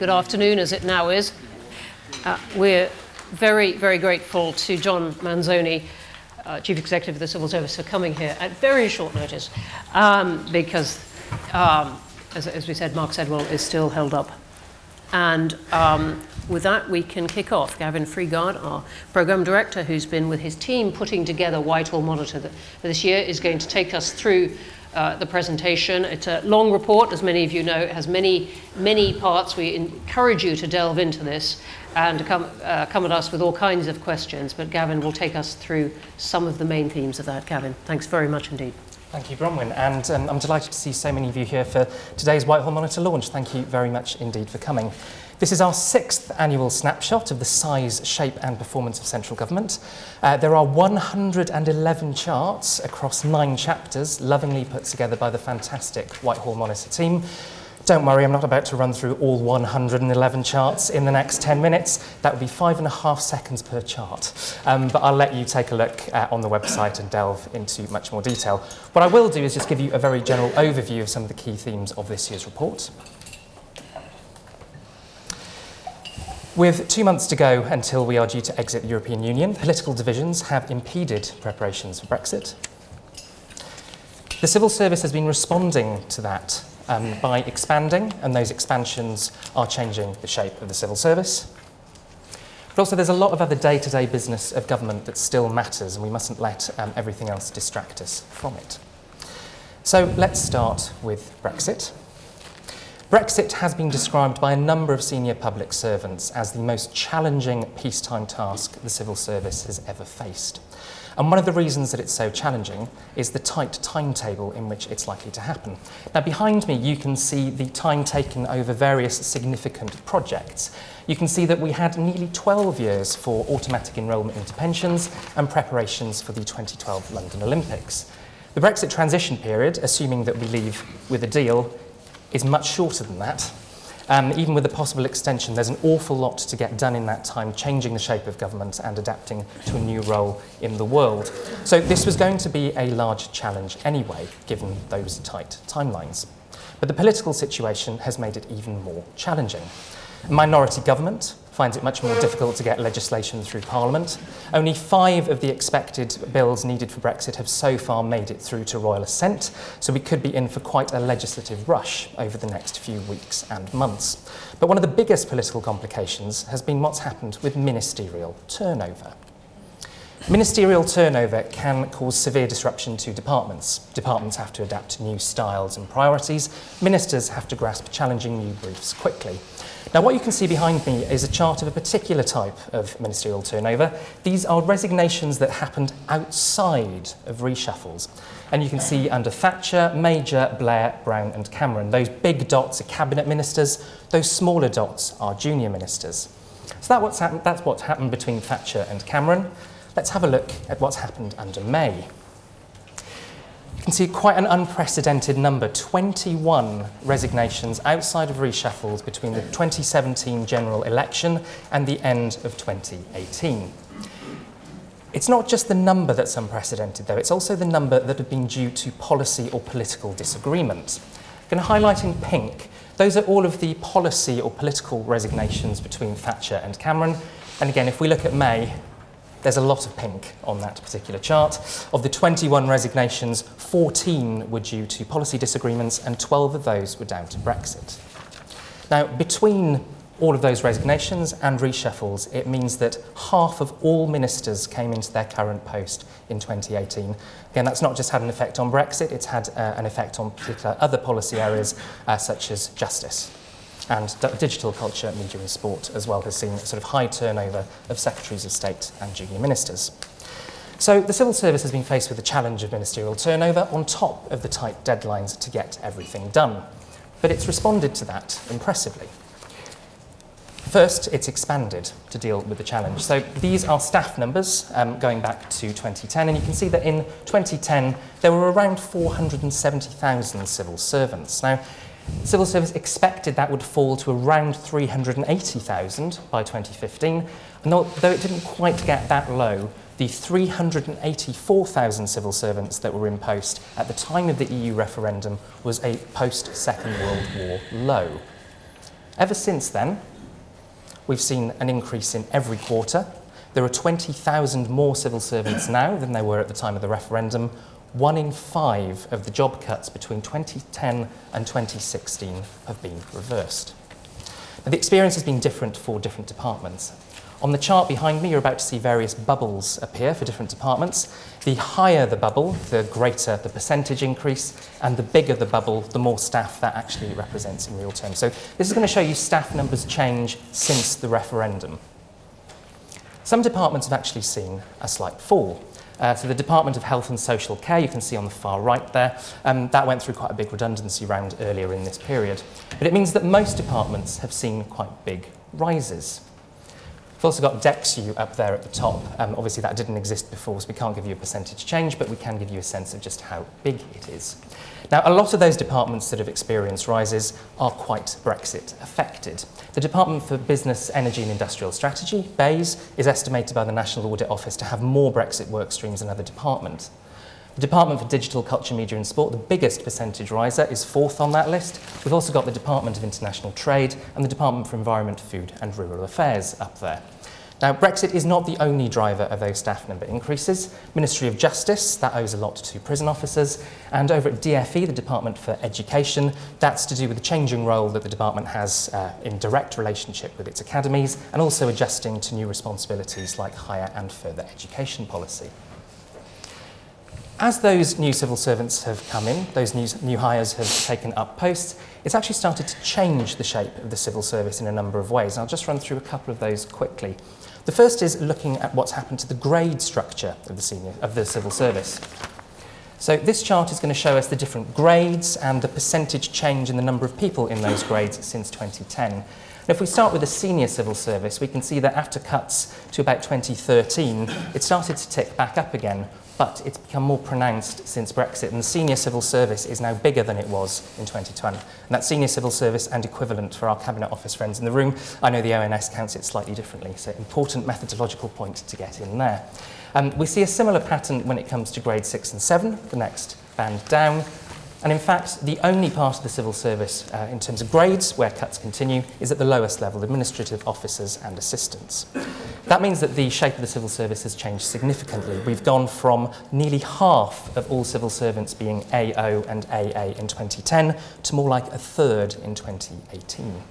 good afternoon as it now is. Uh, we're very, very grateful to John Manzoni, uh, Chief Executive of the Civil Service, for coming here at very short notice um, because, um, as, as, we said, Mark Sedwill is still held up. And um, with that, we can kick off. Gavin Freeguard, our Programme Director, who's been with his team putting together Whitehall Monitor this year, is going to take us through uh, the presentation. It's a long report, as many of you know. It has many, many parts. We encourage you to delve into this and come, uh, come at us with all kinds of questions. But Gavin will take us through some of the main themes of that. Gavin, thanks very much indeed. Thank you, Bronwen. And um, I'm delighted to see so many of you here for today's Whitehall Monitor launch. Thank you very much indeed for coming. This is our sixth annual snapshot of the size, shape and performance of central government. Uh, there are 111 charts across nine chapters, lovingly put together by the fantastic Whitehall Monitor team. Don't worry, I'm not about to run through all 111 charts in the next 10 minutes. That would be five and a half seconds per chart. Um, but I'll let you take a look uh, on the website and delve into much more detail. What I will do is just give you a very general overview of some of the key themes of this year's report. With two months to go until we are due to exit the European Union, political divisions have impeded preparations for Brexit. The civil service has been responding to that um, by expanding, and those expansions are changing the shape of the civil service. But also, there's a lot of other day to day business of government that still matters, and we mustn't let um, everything else distract us from it. So, let's start with Brexit. Brexit has been described by a number of senior public servants as the most challenging peacetime task the civil service has ever faced. And one of the reasons that it's so challenging is the tight timetable in which it's likely to happen. Now, behind me, you can see the time taken over various significant projects. You can see that we had nearly 12 years for automatic enrolment into pensions and preparations for the 2012 London Olympics. The Brexit transition period, assuming that we leave with a deal, is much shorter than that. Um, even with a possible extension, there's an awful lot to get done in that time, changing the shape of government and adapting to a new role in the world. So this was going to be a large challenge anyway, given those tight timelines. But the political situation has made it even more challenging. A minority government, finds it much more difficult to get legislation through Parliament. Only five of the expected bills needed for Brexit have so far made it through to royal assent, so we could be in for quite a legislative rush over the next few weeks and months. But one of the biggest political complications has been what's happened with ministerial turnover. Ministerial turnover can cause severe disruption to departments. Departments have to adapt to new styles and priorities. Ministers have to grasp challenging new briefs quickly. Now, what you can see behind me is a chart of a particular type of ministerial turnover. These are resignations that happened outside of reshuffles. And you can see under Thatcher, Major, Blair, Brown, and Cameron. Those big dots are cabinet ministers, those smaller dots are junior ministers. So that what's happened, that's what's happened between Thatcher and Cameron. Let's have a look at what's happened under May. You can see quite an unprecedented number 21 resignations outside of reshuffles between the 2017 general election and the end of 2018. It's not just the number that's unprecedented, though, it's also the number that have been due to policy or political disagreement. I'm going to highlight in pink. Those are all of the policy or political resignations between Thatcher and Cameron. And again, if we look at May, there's a lot of pink on that particular chart. Of the 21 resignations, 14 were due to policy disagreements and 12 of those were down to Brexit. Now, between all of those resignations and reshuffles, it means that half of all ministers came into their current post in 2018. Again, that's not just had an effect on Brexit, it's had uh, an effect on particular other policy areas uh, such as justice and digital culture, media and sport as well has seen sort of high turnover of secretaries of state and junior ministers. So the civil service has been faced with the challenge of ministerial turnover on top of the tight deadlines to get everything done. But it's responded to that impressively. First, it's expanded to deal with the challenge. So these are staff numbers um, going back to 2010, and you can see that in 2010 there were around 470,000 civil servants. Now, Civil Service expected that would fall to around 380,000 by 2015, and though it didn't quite get that low, the 384,000 civil servants that were in post at the time of the EU referendum was a post Second World War low. Ever since then, we've seen an increase in every quarter. There are 20,000 more civil servants now than there were at the time of the referendum. One in five of the job cuts between 2010 and 2016 have been reversed. Now, the experience has been different for different departments. On the chart behind me, you're about to see various bubbles appear for different departments. The higher the bubble, the greater the percentage increase, and the bigger the bubble, the more staff that actually represents in real terms. So this is going to show you staff numbers change since the referendum. Some departments have actually seen a slight fall. Uh, so the Department of Health and Social Care, you can see on the far right there, um, that went through quite a big redundancy round earlier in this period. But it means that most departments have seen quite big rises. We've also got DexU up there at the top. Um, obviously, that didn't exist before, so we can't give you a percentage change, but we can give you a sense of just how big it is. Now, a lot of those departments that have experienced rises are quite Brexit affected. The Department for Business, Energy and Industrial Strategy, BAES, is estimated by the National Audit Office to have more Brexit work streams than other departments. The Department for Digital, Culture, Media and Sport, the biggest percentage riser, is fourth on that list. We've also got the Department of International Trade and the Department for Environment, Food and Rural Affairs up there. Now, Brexit is not the only driver of those staff number increases. Ministry of Justice, that owes a lot to prison officers. And over at DFE, the Department for Education, that's to do with the changing role that the department has uh, in direct relationship with its academies and also adjusting to new responsibilities like higher and further education policy. as those new civil servants have come in, those new, new hires have taken up posts, it's actually started to change the shape of the civil service in a number of ways. And I'll just run through a couple of those quickly. The first is looking at what's happened to the grade structure of the, senior, of the civil service. So this chart is going to show us the different grades and the percentage change in the number of people in those grades since 2010. And if we start with the senior civil service, we can see that after cuts to about 2013, it started to tick back up again, but it's become more pronounced since Brexit, and the senior civil service is now bigger than it was in 2020. And senior civil service and equivalent for our Cabinet Office friends in the room. I know the ONS counts it slightly differently, so important methodological point to get in there. Um, we see a similar pattern when it comes to grade 6 and 7, the next band down. And in fact, the only part of the civil service uh, in terms of grades where cuts continue is at the lowest level, administrative officers and assistants. That means that the shape of the civil service has changed significantly. We've gone from nearly half of all civil servants being AO and AA in 2010 to more like a third in 2018.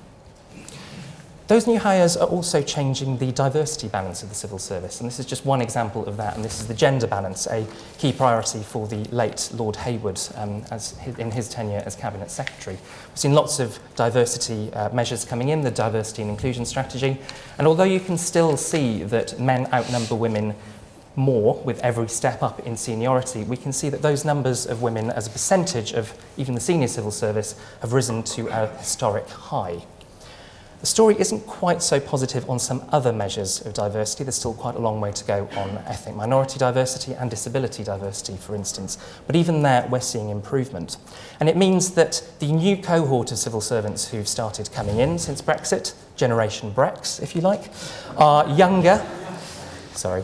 Those new hires are also changing the diversity balance of the civil service, and this is just one example of that, and this is the gender balance, a key priority for the late Lord Heywood um, as his, in his tenure as Cabinet Secretary. We've seen lots of diversity uh, measures coming in, the diversity and inclusion strategy, and although you can still see that men outnumber women more with every step up in seniority, we can see that those numbers of women as a percentage of even the senior civil service have risen to a historic high. The story isn't quite so positive on some other measures of diversity. There's still quite a long way to go on ethnic minority diversity and disability diversity, for instance. But even there, we're seeing improvement. And it means that the new cohort of civil servants who've started coming in since Brexit, Generation Brex, if you like, are younger, sorry,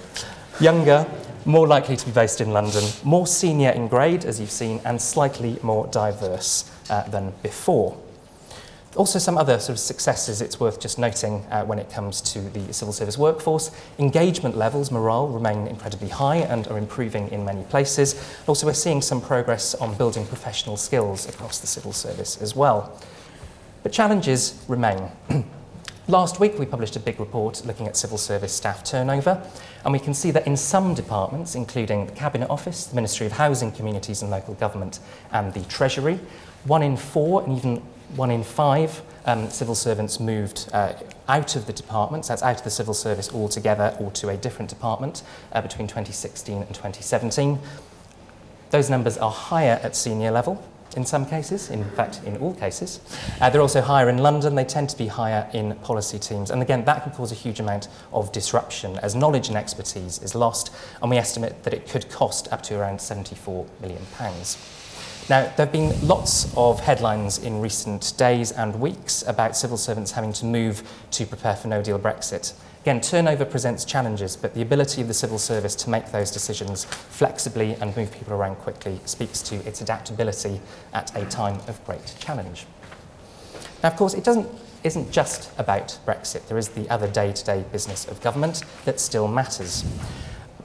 younger, more likely to be based in London, more senior in grade, as you've seen, and slightly more diverse uh, than before. Also, some other sort of successes it's worth just noting uh, when it comes to the civil service workforce. Engagement levels, morale, remain incredibly high and are improving in many places. Also, we're seeing some progress on building professional skills across the civil service as well. But challenges remain. Last week, we published a big report looking at civil service staff turnover, and we can see that in some departments, including the Cabinet Office, the Ministry of Housing, Communities and Local Government, and the Treasury, one in four and even one in five um, civil servants moved uh, out of the departments, that's out of the civil service altogether or to a different department uh, between 2016 and 2017. Those numbers are higher at senior level in some cases, in fact, in all cases. Uh, they're also higher in London, they tend to be higher in policy teams. And again, that can cause a huge amount of disruption as knowledge and expertise is lost, and we estimate that it could cost up to around £74 million. Now, there have been lots of headlines in recent days and weeks about civil servants having to move to prepare for no deal Brexit. Again, turnover presents challenges, but the ability of the civil service to make those decisions flexibly and move people around quickly speaks to its adaptability at a time of great challenge. Now, of course, it doesn't isn't just about Brexit. There is the other day to day business of government that still matters.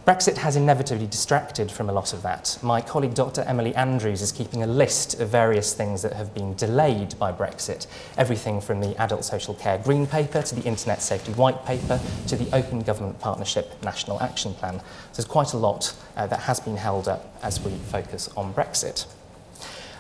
Brexit has inevitably distracted from a lot of that. My colleague Dr. Emily Andrews is keeping a list of various things that have been delayed by Brexit. Everything from the Adult Social Care Green Paper to the Internet Safety White Paper to the Open Government Partnership National Action Plan. So there's quite a lot uh, that has been held up as we focus on Brexit.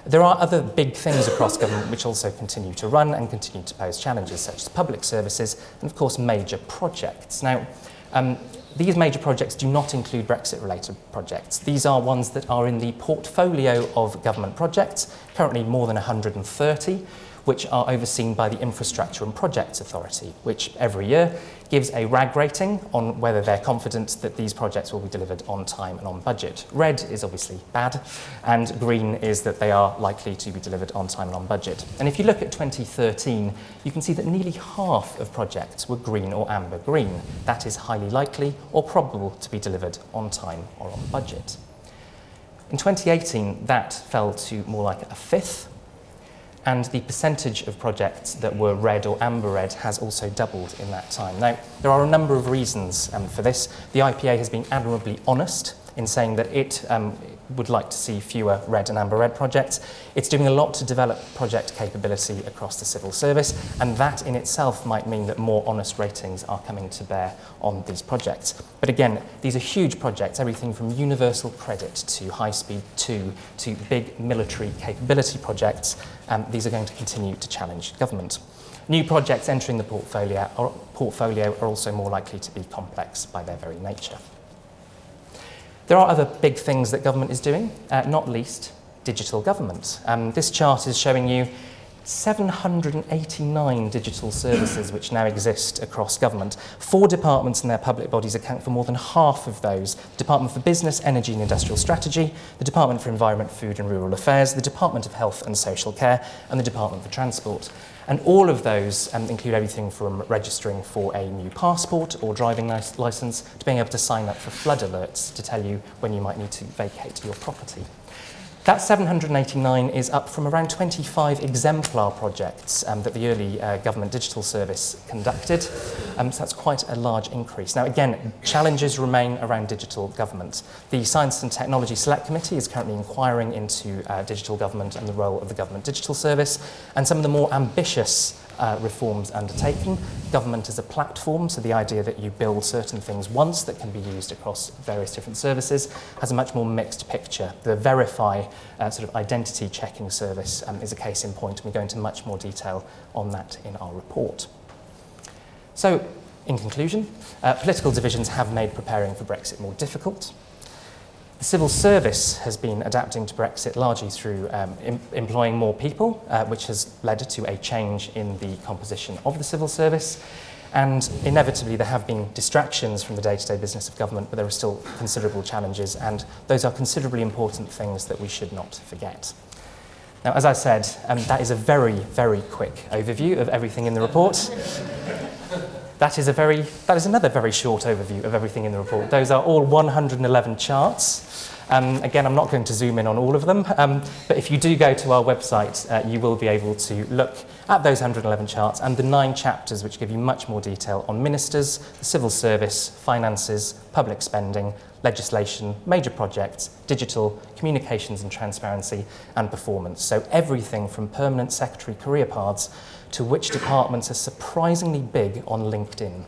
There are other big things across government which also continue to run and continue to pose challenges, such as public services and, of course, major projects. Now, um, These major projects do not include Brexit-related projects. These are ones that are in the portfolio of government projects, currently more than 130, which are overseen by the Infrastructure and Projects Authority, which every year gives a RAG rating on whether they're confident that these projects will be delivered on time and on budget. Red is obviously bad, and green is that they are likely to be delivered on time and on budget. And if you look at 2013, you can see that nearly half of projects were green or amber green. That is highly likely or probable to be delivered on time or on budget. In 2018, that fell to more like a fifth, and the percentage of projects that were red or amber red has also doubled in that time. Now, there are a number of reasons um, for this. The IPA has been admirably honest in saying that it um, would like to see fewer red and amber red projects. It's doing a lot to develop project capability across the civil service, and that in itself might mean that more honest ratings are coming to bear on these projects. But again, these are huge projects, everything from universal credit to high speed 2 to big military capability projects. um, these are going to continue to challenge government. New projects entering the portfolio are, portfolio are also more likely to be complex by their very nature. There are other big things that government is doing, uh, not least digital government. Um, this chart is showing you 789 digital services which now exist across government. Four departments and their public bodies account for more than half of those. The Department for Business, Energy and Industrial Strategy, the Department for Environment, Food and Rural Affairs, the Department of Health and Social Care and the Department for Transport. And all of those um, include everything from registering for a new passport or driving license to being able to sign up for flood alerts to tell you when you might need to vacate your property. That 789 is up from around 25 exemplar projects um, that the early uh, Government Digital Service conducted. Um, so that's quite a large increase. Now, again, challenges remain around digital government. The Science and Technology Select Committee is currently inquiring into uh, digital government and the role of the Government Digital Service, and some of the more ambitious uh, reforms undertaken. Government is a platform, so the idea that you build certain things once that can be used across various different services has a much more mixed picture. The Verify uh, sort of identity checking service um, is a case in point, and we go into much more detail on that in our report. So, in conclusion, uh, political divisions have made preparing for Brexit more difficult. The civil service has been adapting to Brexit largely through um, em employing more people, uh, which has led to a change in the composition of the civil service. And inevitably, there have been distractions from the day to day business of government, but there are still considerable challenges, and those are considerably important things that we should not forget. Now, as I said, um, that is a very, very quick overview of everything in the report. That is, a very, that is another very short overview of everything in the report. Those are all 111 charts. Um, again, I'm not going to zoom in on all of them, um, but if you do go to our website, uh, you will be able to look at those 111 charts and the nine chapters which give you much more detail on ministers, the civil service, finances, public spending, legislation, major projects, digital, communications and transparency, and performance. So everything from permanent secretary career paths to which departments are surprisingly big on LinkedIn.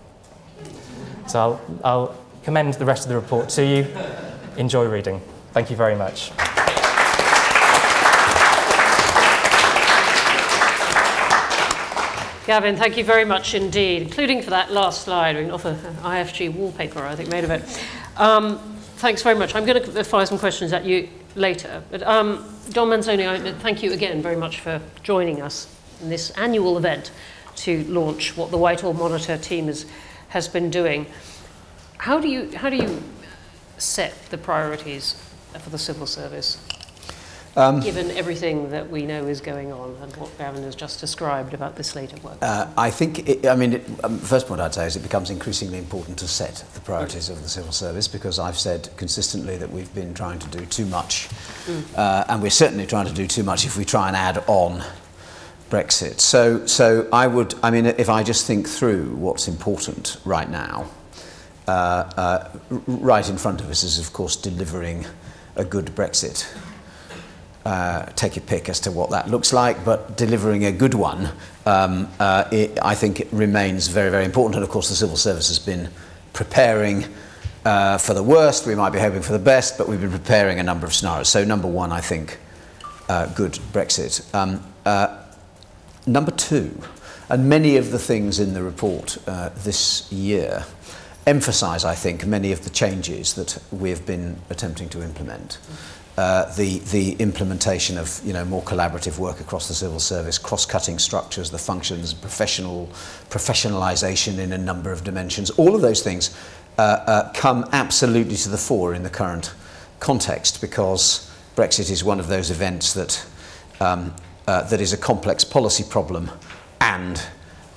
So I'll, I'll commend the rest of the report to you. Enjoy reading. Thank you very much. Gavin, thank you very much indeed, including for that last slide. We can offer IFG wallpaper, I think, made of it. Um, thanks very much. I'm going to fire some questions at you later. But um, John Manzoni, thank you again very much for joining us in this annual event to launch what the Whitehall Monitor team has, has been doing. How do, you, how do you set the priorities for the civil service? Um, given everything that we know is going on and what Gavin has just described about this slate of work? Uh, I think, it, I mean, it, um, first point I'd say is it becomes increasingly important to set the priorities mm. of the civil service because I've said consistently that we've been trying to do too much. Mm. Uh, and we're certainly trying to do too much if we try and add on Brexit. So, so I would, I mean, if I just think through what's important right now, uh, uh, right in front of us is, of course, delivering a good Brexit. Uh, take your pick as to what that looks like, but delivering a good one, um, uh, it, I think it remains very, very important. And of course, the civil service has been preparing uh, for the worst. We might be hoping for the best, but we've been preparing a number of scenarios. So, number one, I think, uh, good Brexit. Um, uh, Number two, and many of the things in the report uh, this year emphasize, I think, many of the changes that we have been attempting to implement. Uh, the, the implementation of you know, more collaborative work across the civil service, cross-cutting structures, the functions, professional, professionalisation in a number of dimensions, all of those things uh, uh, come absolutely to the fore in the current context because Brexit is one of those events that um, uh, that is a complex policy problem and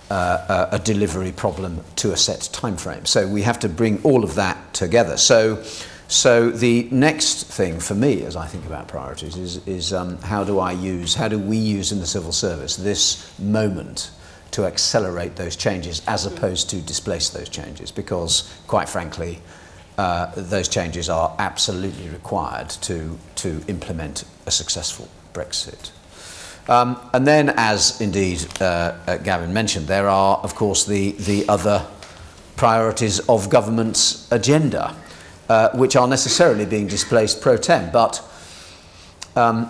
uh, a delivery problem to a set time frame. So we have to bring all of that together. So, so the next thing for me, as I think about priorities, is, is um, how do I use, how do we use in the civil service this moment to accelerate those changes as opposed to displace those changes? Because, quite frankly, uh, those changes are absolutely required to, to implement a successful Brexit. Um, and then, as indeed uh, uh, Gavin mentioned, there are, of course, the, the other priorities of government's agenda, uh, which are necessarily being displaced pro tem. But um,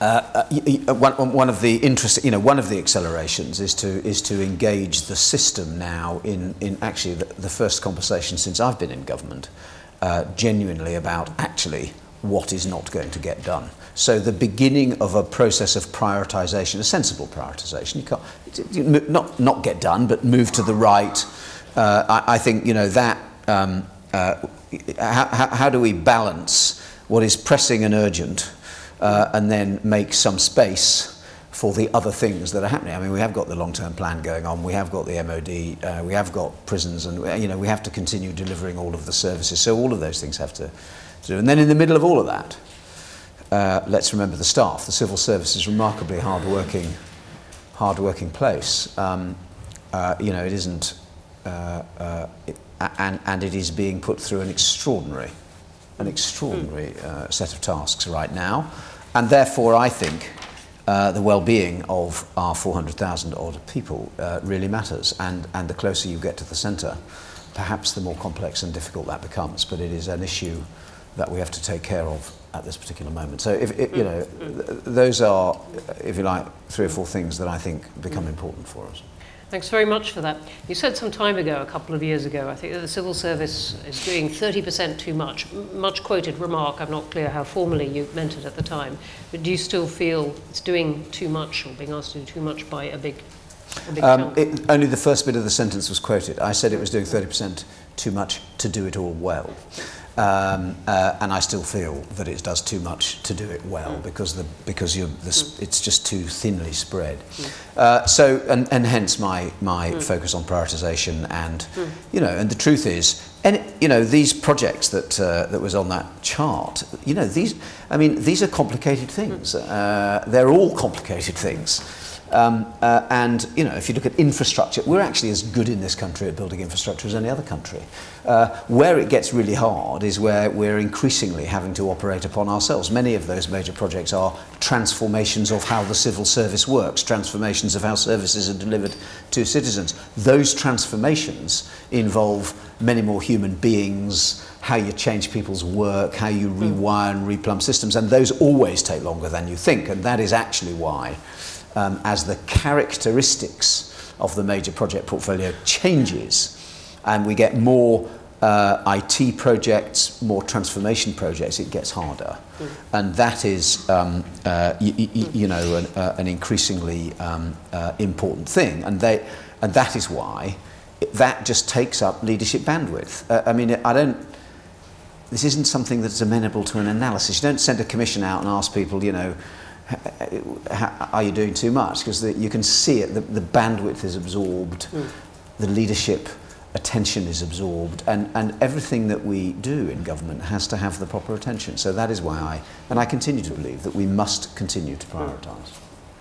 uh, uh, one, one of the interest, you know, one of the accelerations is to is to engage the system now in in actually the, the first conversation since I've been in government, uh, genuinely about actually what is not going to get done. So the beginning of a process of prioritization, a sensible prioritization. You can't not not get done, but move to the right. Uh, I, I think you know that. Um, uh, how, how do we balance what is pressing and urgent, uh, and then make some space? for the other things that are happening. I mean, we have got the long-term plan going on. We have got the MOD. Uh, we have got prisons, and you know, we have to continue delivering all of the services. So all of those things have to, to do. And then in the middle of all of that, uh, let's remember the staff. The civil service is a remarkably hard-working, hard-working place. Um, uh, you know, it isn't, uh, uh, it, and, and it is being put through an extraordinary, an extraordinary uh, set of tasks right now, and therefore I think uh, the well-being of our 400,000 odd people uh, really matters, and, and the closer you get to the centre, perhaps the more complex and difficult that becomes. But it is an issue that we have to take care of at this particular moment. So, if, if you know, th those are, if you like, three or four things that I think become important for us. Thanks very much for that. You said some time ago, a couple of years ago, I think that the civil service is doing 30% too much. Much quoted remark. I'm not clear how formally you meant it at the time. But do you still feel it's doing too much or being asked to do too much by a big, a big um, chunk? It, only the first bit of the sentence was quoted. I said it was doing 30% too much to do it all well. Um, uh, and I still feel that it does too much to do it well because the because you're this, it's just too thinly spread. Uh, so and, and hence my my focus on prioritization and you know and the truth is and you know these projects that uh, that was on that chart you know these I mean these are complicated things. Uh, they're all complicated things. Um, uh, and you know, if you look at infrastructure, we're actually as good in this country at building infrastructure as any other country. Uh, where it gets really hard is where we're increasingly having to operate upon ourselves. Many of those major projects are transformations of how the civil service works, transformations of how services are delivered to citizens. Those transformations involve many more human beings, how you change people's work, how you rewire and replumb systems, and those always take longer than you think, and that is actually why. Um, as the characteristics of the major project portfolio changes and we get more uh, IT projects, more transformation projects, it gets harder. Mm. And that is, um, uh, y- y- you know, an, uh, an increasingly um, uh, important thing. And, they, and that is why it, that just takes up leadership bandwidth. Uh, I mean, I don't, this isn't something that's amenable to an analysis. You don't send a commission out and ask people, you know, are you doing too much? Because you can see it, the, the bandwidth is absorbed, mm. the leadership attention is absorbed, and, and everything that we do in government has to have the proper attention. So that is why I, and I continue to believe that we must continue to prioritise.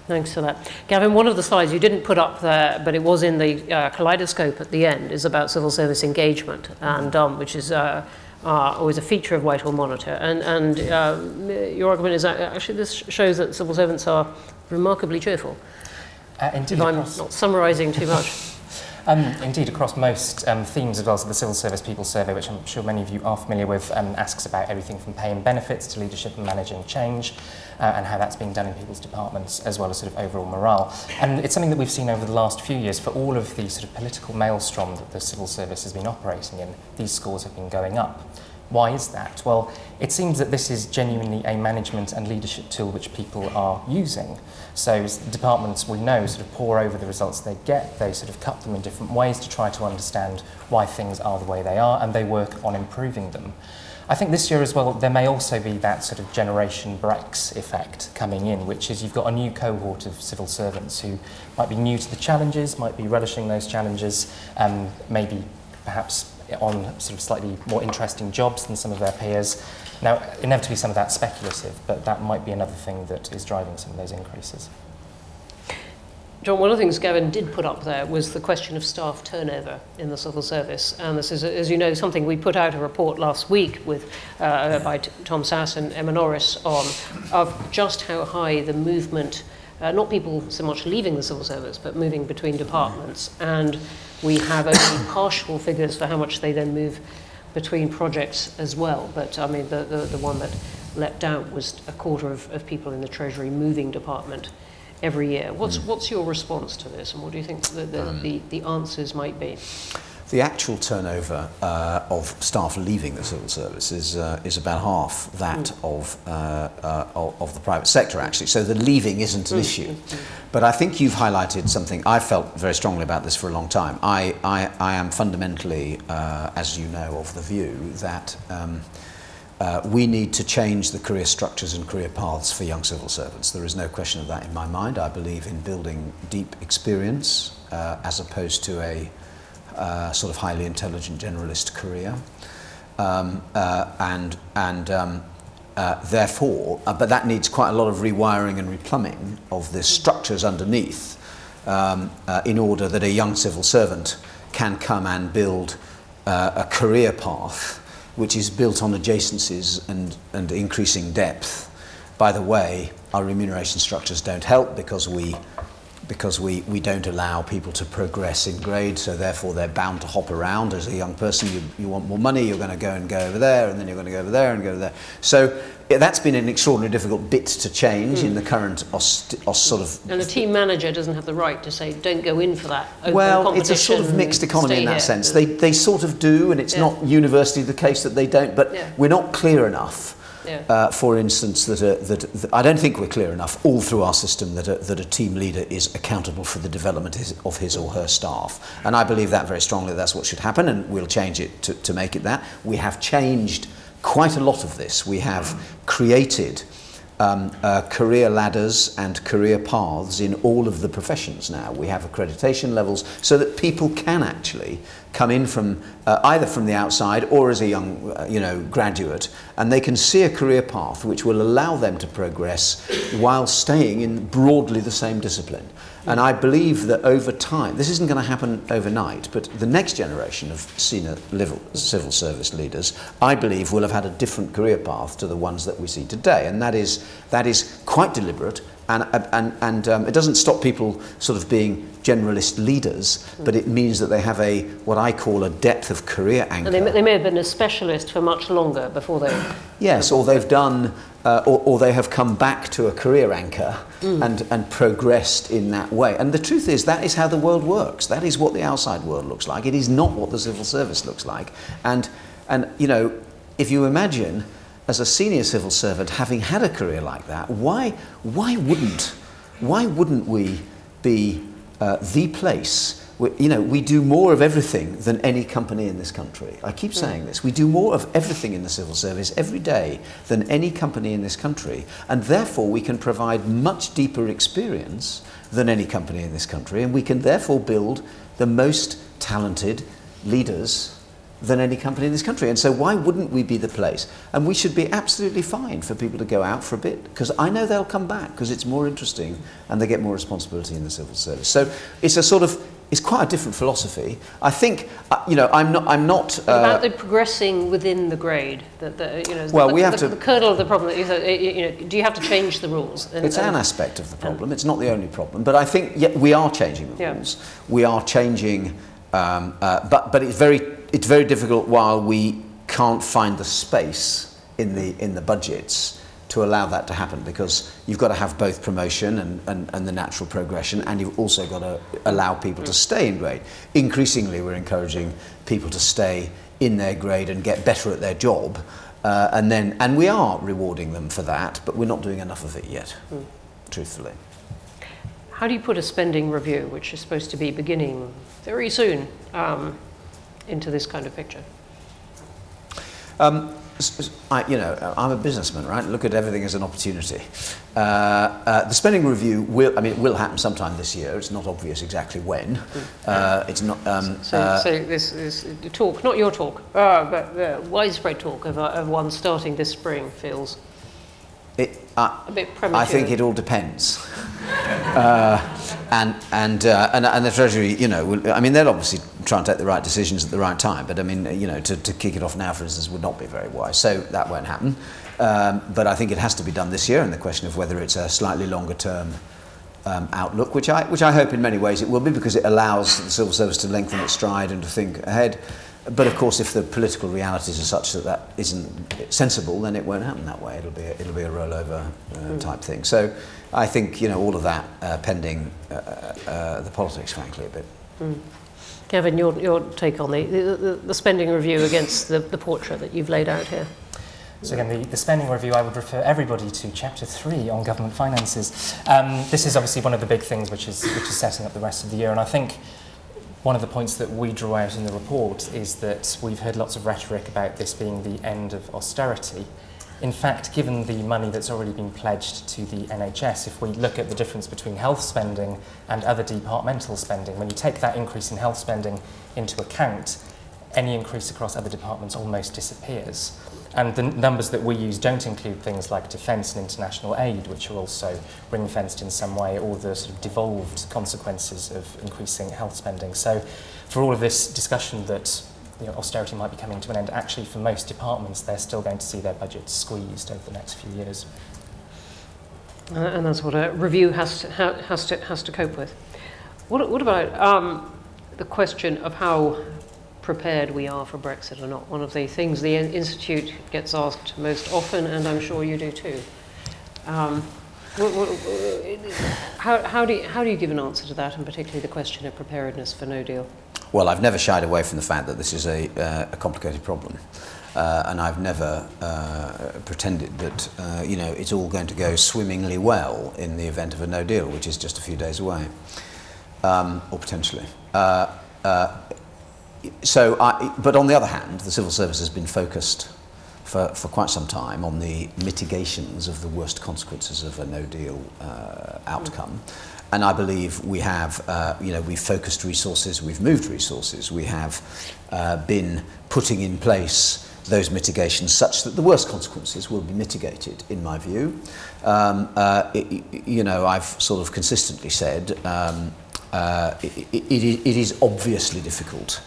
Thanks for that. Gavin, one of the slides you didn't put up there, but it was in the uh, kaleidoscope at the end, is about civil service engagement, and um, which is uh, uh, always a feature of Whitehall Monitor. And, and um, your argument is that actually this shows that civil servants are remarkably cheerful. Uh, indeed, If I'm across- not summarising too much. Um, indeed, across most um, themes as well, so the Civil Service People Survey, which I'm sure many of you are familiar with, um, asks about everything from pay and benefits to leadership and managing change, uh, and how that's being done in people's departments as well as sort of overall morale. And it's something that we've seen over the last few years for all of the sort of political maelstrom that the civil service has been operating in. These scores have been going up. Why is that? Well, it seems that this is genuinely a management and leadership tool which people are using. So departments we know sort of pour over the results they get, they sort of cut them in different ways to try to understand why things are the way they are and they work on improving them. I think this year as well, there may also be that sort of Generation Brex effect coming in, which is you've got a new cohort of civil servants who might be new to the challenges, might be relishing those challenges, um, maybe perhaps on sort of slightly more interesting jobs than some of their peers. Now, inevitably some of that's speculative, but that might be another thing that is driving some of those increases. John, one of the things Gavin did put up there was the question of staff turnover in the civil service. And this is, as you know, something we put out a report last week with, uh, by T- Tom Sasse and Emma Norris on, of just how high the movement, uh, not people so much leaving the civil service, but moving between departments. And we have only partial figures for how much they then move between projects as well. But I mean, the, the, the one that leapt out was a quarter of, of people in the Treasury moving department every year. What's, what's your response to this, and what do you think the, the, the, the answers might be? The actual turnover uh, of staff leaving the civil service is, uh, is about half that of, uh, uh, of, the private sector, actually. So the leaving isn't an issue. But I think you've highlighted something. I felt very strongly about this for a long time. I, I, I am fundamentally, uh, as you know, of the view that um, uh, we need to change the career structures and career paths for young civil servants. There is no question of that in my mind. I believe in building deep experience uh, as opposed to a uh, sort of highly intelligent generalist career. Um, uh, and and um, uh, therefore, uh, but that needs quite a lot of rewiring and replumbing of the structures underneath um, in order that a young civil servant can come and build a career path which is built on adjacencies and, and increasing depth. By the way, our remuneration structures don't help because we because we, we don't allow people to progress in grade, so therefore they're bound to hop around. As a young person, you, you want more money, you're going to go and go over there, and then you're going to go over there and go over there. So yeah, that's been an extraordinarily difficult bit to change mm. in the hmm. current os, os sort of... And the team manager doesn't have the right to say, don't go in for that. Open well, it's a sort of mixed economy in that here. sense. They, they sort of do, and it's yeah. not universally the case that they don't, but yeah. we're not clear enough yeah. uh, for instance, that, a, that, that I don't think we're clear enough all through our system that a, that a team leader is accountable for the development his, of his or her staff. And I believe that very strongly that's what should happen, and we'll change it to, to make it that. We have changed quite a lot of this. We have created um, uh, career ladders and career paths in all of the professions now. We have accreditation levels so that people can actually come in from uh, either from the outside or as a young uh, you know graduate and they can see a career path which will allow them to progress while staying in broadly the same discipline. And I believe that over time, this isn't going to happen overnight, but the next generation of senior civil service leaders, I believe, will have had a different career path to the ones that we see today. And that is, that is quite deliberate. And, and, and um, it doesn't stop people sort of being generalist leaders, but it means that they have a, what I call a depth of career anchor. And they, they may have been a specialist for much longer before they. Yes, or they've done, uh, or, or they have come back to a career anchor and, and progressed in that way. And the truth is, that is how the world works. That is what the outside world looks like. It is not what the civil service looks like. And, and you know, if you imagine as a senior civil servant having had a career like that, why, why, wouldn't, why wouldn't we be uh, the place we, you know, we do more of everything than any company in this country. I keep hmm. saying this. We do more of everything in the civil service every day than any company in this country, and therefore we can provide much deeper experience than any company in this country, and we can therefore build the most talented leaders than any company in this country. And so why wouldn't we be the place? And we should be absolutely fine for people to go out for a bit because I know they'll come back because it's more interesting and they get more responsibility in the civil service. So it's a sort of it's quite a different philosophy. I think uh, you know I'm not I'm not What about the progressing within the grade? That the, you know, Well, the, we have the, to- the kernel of the problem is that, uh, you know, do you have to change the rules? And- It's an aspect of the problem. It's not the only problem. But I think yeah, we are changing the Yeah. rules. We are changing, um, uh, but but it's very it's very difficult while we can't find the space in the in the budgets to allow that to happen because you've got to have both promotion and, and, and the natural progression and you've also got to allow people to stay in grade. Increasingly we're encouraging people to stay in their grade and get better at their job uh, and then and we are rewarding them for that but we're not doing enough of it yet truthfully. How do you put a spending review, which is supposed to be beginning very soon, um, into this kind of picture? Um, s- s- I, you know, I'm a businessman, right? Look at everything as an opportunity. Uh, uh, the spending review will, I mean, it will happen sometime this year. It's not obvious exactly when. Uh, it's not. Um, So, uh, so this is talk, not your talk, uh, but uh, widespread talk of, uh, of one starting this spring feels it, uh, a bit premature. I think it all depends. uh, and and, uh, and and the Treasury, you know, will, I mean, they'll obviously try and take the right decisions at the right time. But I mean, you know, to, to kick it off now, for instance, would not be very wise. So that won't happen. Um, but I think it has to be done this year. And the question of whether it's a slightly longer term um, outlook, which I which I hope in many ways it will be, because it allows the civil service to lengthen its stride and to think ahead. But of course, if the political realities are such that that isn't sensible, then it won't happen that way. It'll be a, it'll be a rollover uh, type thing. So I think you know all of that uh, pending uh, uh, the politics, frankly, a bit. Kevin, your, your take on the, the, the spending review against the, the portrait that you've laid out here. So again, the, the spending review, I would refer everybody to chapter three on government finances. Um, this is obviously one of the big things which is, which is setting up the rest of the year. And I think One of the points that we draw out in the report is that we've heard lots of rhetoric about this being the end of austerity. In fact, given the money that's already been pledged to the NHS, if we look at the difference between health spending and other departmental spending, when you take that increase in health spending into account, any increase across other departments almost disappears. And the numbers that we use don't include things like defence and international aid, which are also ring fenced in some way, or the sort of devolved consequences of increasing health spending. So, for all of this discussion that you know, austerity might be coming to an end, actually, for most departments, they're still going to see their budgets squeezed over the next few years. Uh, and that's what a review has to, ha, has to, has to cope with. What, what about um, the question of how prepared we are for Brexit or not? One of the things the Institute gets asked most often, and I'm sure you do too. Um, how, how, do you, how do you give an answer to that, and particularly the question of preparedness for no deal? Well, I've never shied away from the fact that this is a, uh, a complicated problem. Uh, and I've never uh, pretended that uh, you know it's all going to go swimmingly well in the event of a no deal, which is just a few days away, um, or potentially. Uh, uh, so, I, but on the other hand, the civil service has been focused for, for quite some time on the mitigations of the worst consequences of a no deal uh, outcome. And I believe we have, uh, you know, we've focused resources, we've moved resources, we have uh, been putting in place those mitigations such that the worst consequences will be mitigated, in my view. Um, uh, it, you know, I've sort of consistently said um, uh, it, it, it is obviously difficult.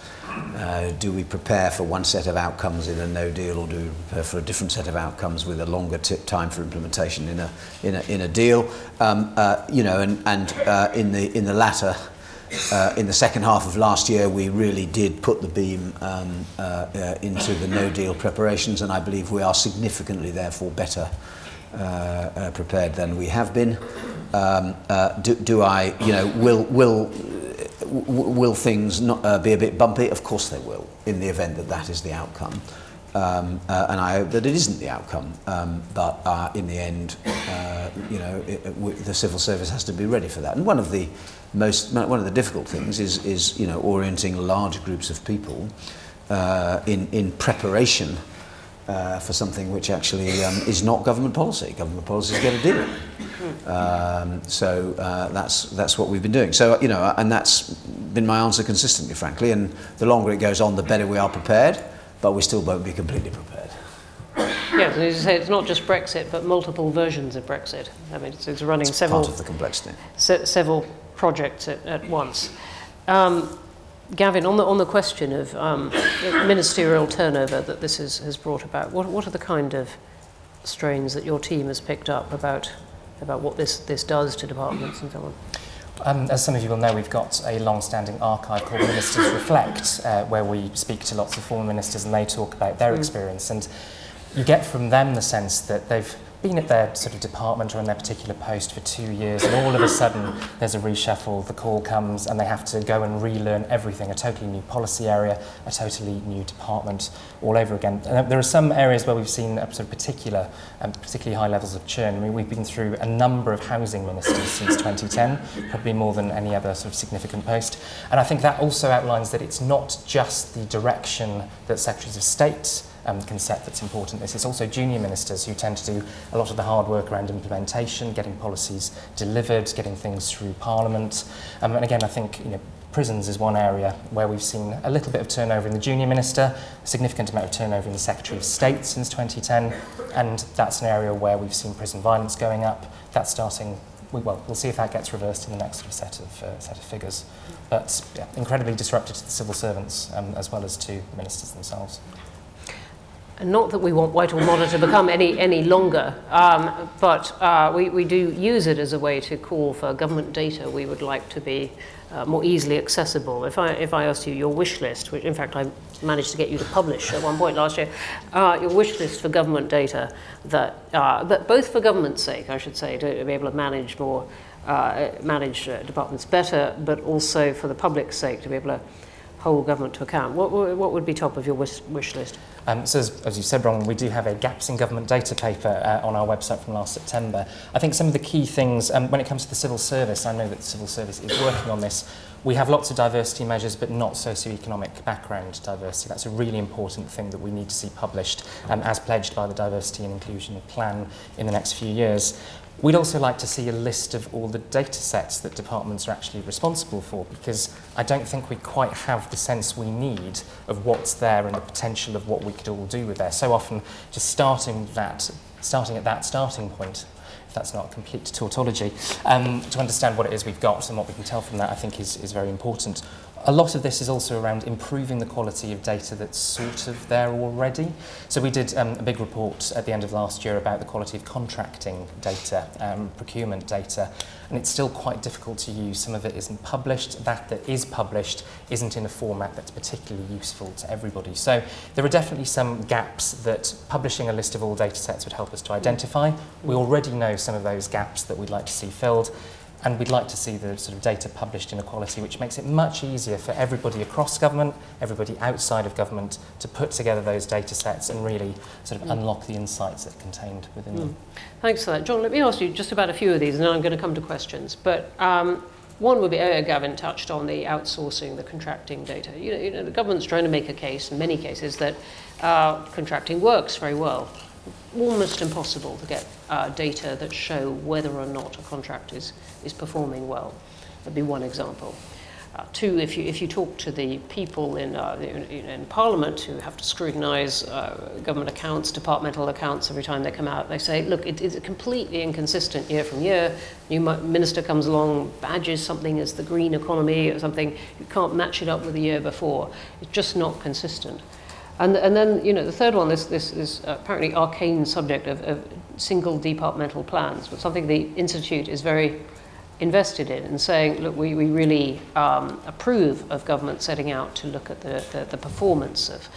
Uh, do we prepare for one set of outcomes in a no deal, or do we prepare for a different set of outcomes with a longer t- time for implementation in a in a, in a deal? Um, uh, you know, and and uh, in the in the latter, uh, in the second half of last year, we really did put the beam um, uh, uh, into the no deal preparations, and I believe we are significantly, therefore, better prepared than we have been. Um, do, do I, you know, will will will things not, uh, be a bit bumpy? Of course they will, in the event that that is the outcome. Um, uh, and I hope that it isn't the outcome. Um, but uh, in the end, uh, you know, it, it, the civil service has to be ready for that. And one of the most, one of the difficult things is, is you know, orienting large groups of people uh, in, in preparation uh, for something which actually um, is not government policy. Government policy is get a deal. Um, so uh, that's that's what we've been doing. So you know, and that's been my answer consistently, frankly. And the longer it goes on, the better we are prepared. But we still won't be completely prepared. Yes, and as you say, it's not just Brexit, but multiple versions of Brexit. I mean, it's, it's running It's several part of the complexity. se- several projects at, at once. Um, Gavin, on the, on the question of um, ministerial turnover that this is, has brought about, what, what are the kind of strains that your team has picked up about, about what this, this does to departments and so on? Um, as some of you will know, we've got a long-standing archive called Ministers Reflect, uh, where we speak to lots of former ministers and they talk about their mm. experience. And you get from them the sense that they've been at their sort of department or in their particular post for two years and all of a sudden there's a reshuffle, the call comes and they have to go and relearn everything, a totally new policy area, a totally new department all over again. And uh, there are some areas where we've seen a sort of particular, um, particularly high levels of churn. I mean, we've been through a number of housing ministers since 2010, probably more than any other sort of significant post. And I think that also outlines that it's not just the direction that secretaries of state um, can set that's important. This is also junior ministers who tend to do a lot of the hard work around implementation, getting policies delivered, getting things through Parliament. Um, and again, I think you know, prisons is one area where we've seen a little bit of turnover in the junior minister, a significant amount of turnover in the Secretary of State since 2010, and that's an area where we've seen prison violence going up. That's starting. We, well, we'll see if that gets reversed in the next sort of set of uh, set of figures. But yeah, incredibly disruptive to the civil servants um, as well as to the ministers themselves. Not that we want Whitehall Monitor to become any, any longer, um, but uh, we, we do use it as a way to call for government data we would like to be uh, more easily accessible. If I, if I asked you your wish list, which in fact I managed to get you to publish at one point last year, uh, your wish list for government data that, uh, that both for government's sake, I should say, to be able to manage more, uh, manage uh, departments better, but also for the public's sake to be able to hold government to account. What what would be top of your wish, wish list? Um, so as, as you said, Bronwyn, we do have a gaps in government data paper uh, on our website from last September. I think some of the key things um, when it comes to the civil service, I know that the civil service is working on this. We have lots of diversity measures, but not socioeconomic background diversity. That's a really important thing that we need to see published um, as pledged by the Diversity and Inclusion Plan in the next few years. We'd also like to see a list of all the data sets that departments are actually responsible for because I don't think we quite have the sense we need of what's there and the potential of what we could all do with there. So often just starting that starting at that starting point if that's not complete tautology um, to understand what it is we've got and what we can tell from that I think is is very important. A lot of this is also around improving the quality of data that's sort of there already. So we did um, a big report at the end of last year about the quality of contracting data, um, procurement data, and it's still quite difficult to use. Some of it isn't published. That that is published isn't in a format that's particularly useful to everybody. So there are definitely some gaps that publishing a list of all data sets would help us to mm. identify. We already know some of those gaps that we'd like to see filled. And we'd like to see the sort of data published in a quality which makes it much easier for everybody across government, everybody outside of government, to put together those data sets and really sort of mm. unlock the insights that are contained within mm. them. Thanks for that. John, let me ask you just about a few of these, and then I'm going to come to questions. But um, one would be, uh, Gavin touched on the outsourcing, the contracting data. You know, you know, the government's trying to make a case, in many cases, that uh, contracting works very well. Almost impossible to get uh, data that show whether or not a contract is, is performing well. That'd be one example. Uh, two, if you, if you talk to the people in, uh, in, in Parliament who have to scrutinise uh, government accounts, departmental accounts every time they come out, they say, look, it, it's completely inconsistent year from year. New minister comes along, badges something as the green economy or something, you can't match it up with the year before. It's just not consistent. And, and then, you know, the third one, this, this is apparently arcane subject of, of single departmental plans, but something the Institute is very invested in and saying, look, we, we really um, approve of government setting out to look at the, the, the performance of,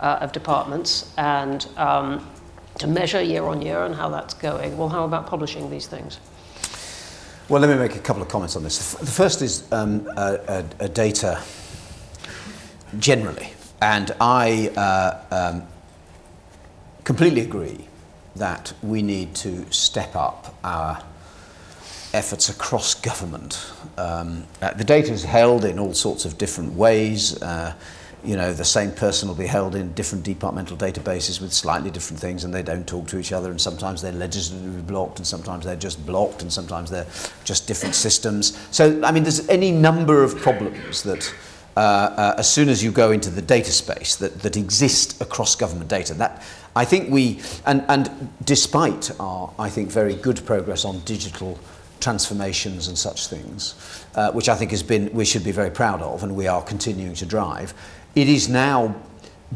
uh, of departments and um, to measure year on year and how that's going. Well, how about publishing these things? Well, let me make a couple of comments on this. The first is um, a, a data generally. And I uh, um, completely agree that we need to step up our efforts across government. Um, uh, the data is held in all sorts of different ways. Uh, you know, the same person will be held in different departmental databases with slightly different things and they don't talk to each other and sometimes they're legislatively blocked and sometimes they're just blocked and sometimes they're just different systems. So, I mean, there's any number of problems that uh, uh, as soon as you go into the data space that, that exist across government data. That, I think we, and, and despite our, I think, very good progress on digital transformations and such things, uh, which I think has been, we should be very proud of and we are continuing to drive, it is now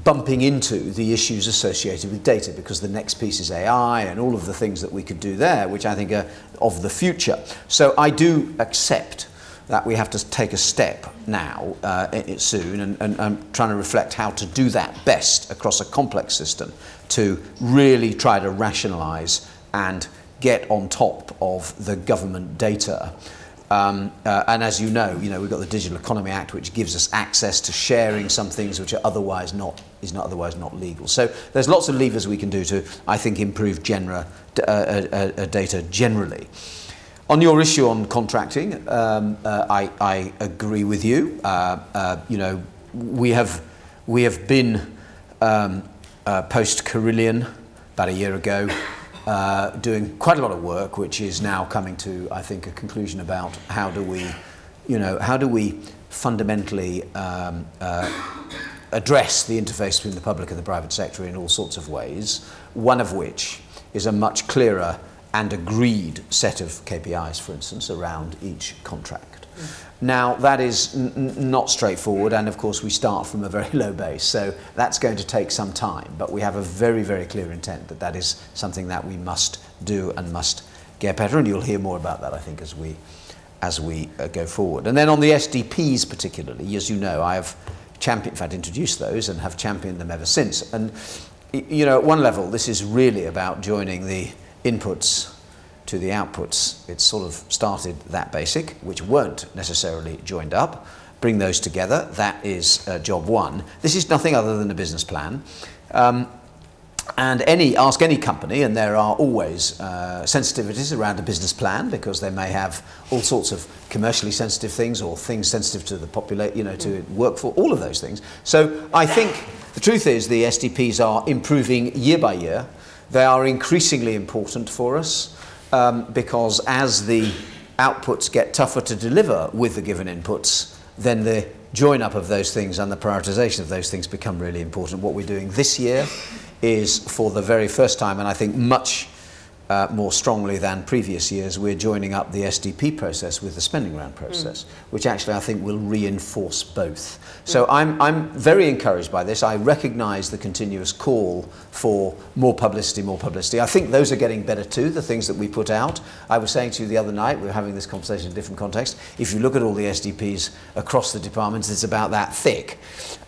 bumping into the issues associated with data because the next piece is AI and all of the things that we could do there, which I think are of the future. So I do accept that we have to take a step now, uh, soon, and, and, and trying to reflect how to do that best across a complex system to really try to rationalize and get on top of the government data. Um, uh, and as you know, you know, we've got the Digital Economy Act, which gives us access to sharing some things which are otherwise not is not otherwise not legal. So there's lots of levers we can do to, I think, improve genera, uh, uh, uh, data generally. On your issue on contracting, um, uh, I, agree with you. Uh, uh, you know, we have we have been um, post Carillion about a year ago, doing quite a lot of work, which is now coming to I think a conclusion about how do we, you know, how do we fundamentally um, address the interface between the public and the private sector in all sorts of ways. One of which is a much clearer and agreed set of KPIs, for instance, around each contract. Mm. Now, that is n- not straightforward, and of course, we start from a very low base, so that's going to take some time, but we have a very, very clear intent that that is something that we must do and must get better, and you'll hear more about that, I think, as we, as we uh, go forward. And then on the SDPs, particularly, as you know, I have championed, in fact, introduced those and have championed them ever since. And, you know, at one level, this is really about joining the inputs to the outputs. It sort of started that basic, which weren't necessarily joined up. Bring those together. That is uh, job one. This is nothing other than a business plan. Um, and any ask any company, and there are always uh, sensitivities around a business plan because they may have all sorts of commercially sensitive things or things sensitive to the populate, you know, to work for all of those things. So I think the truth is the SDPs are improving year by year. They are increasingly important for us um, because as the outputs get tougher to deliver with the given inputs, then the join up of those things and the prioritization of those things become really important. What we're doing this year is for the very first time, and I think much uh, more strongly than previous years, we're joining up the SDP process with the spending round process, mm. which actually I think will reinforce both. Mm. So I'm, I'm very encouraged by this. I recognise the continuous call for more publicity, more publicity. I think those are getting better too, the things that we put out. I was saying to you the other night, we were having this conversation in a different context. If you look at all the SDPs across the departments, it's about that thick.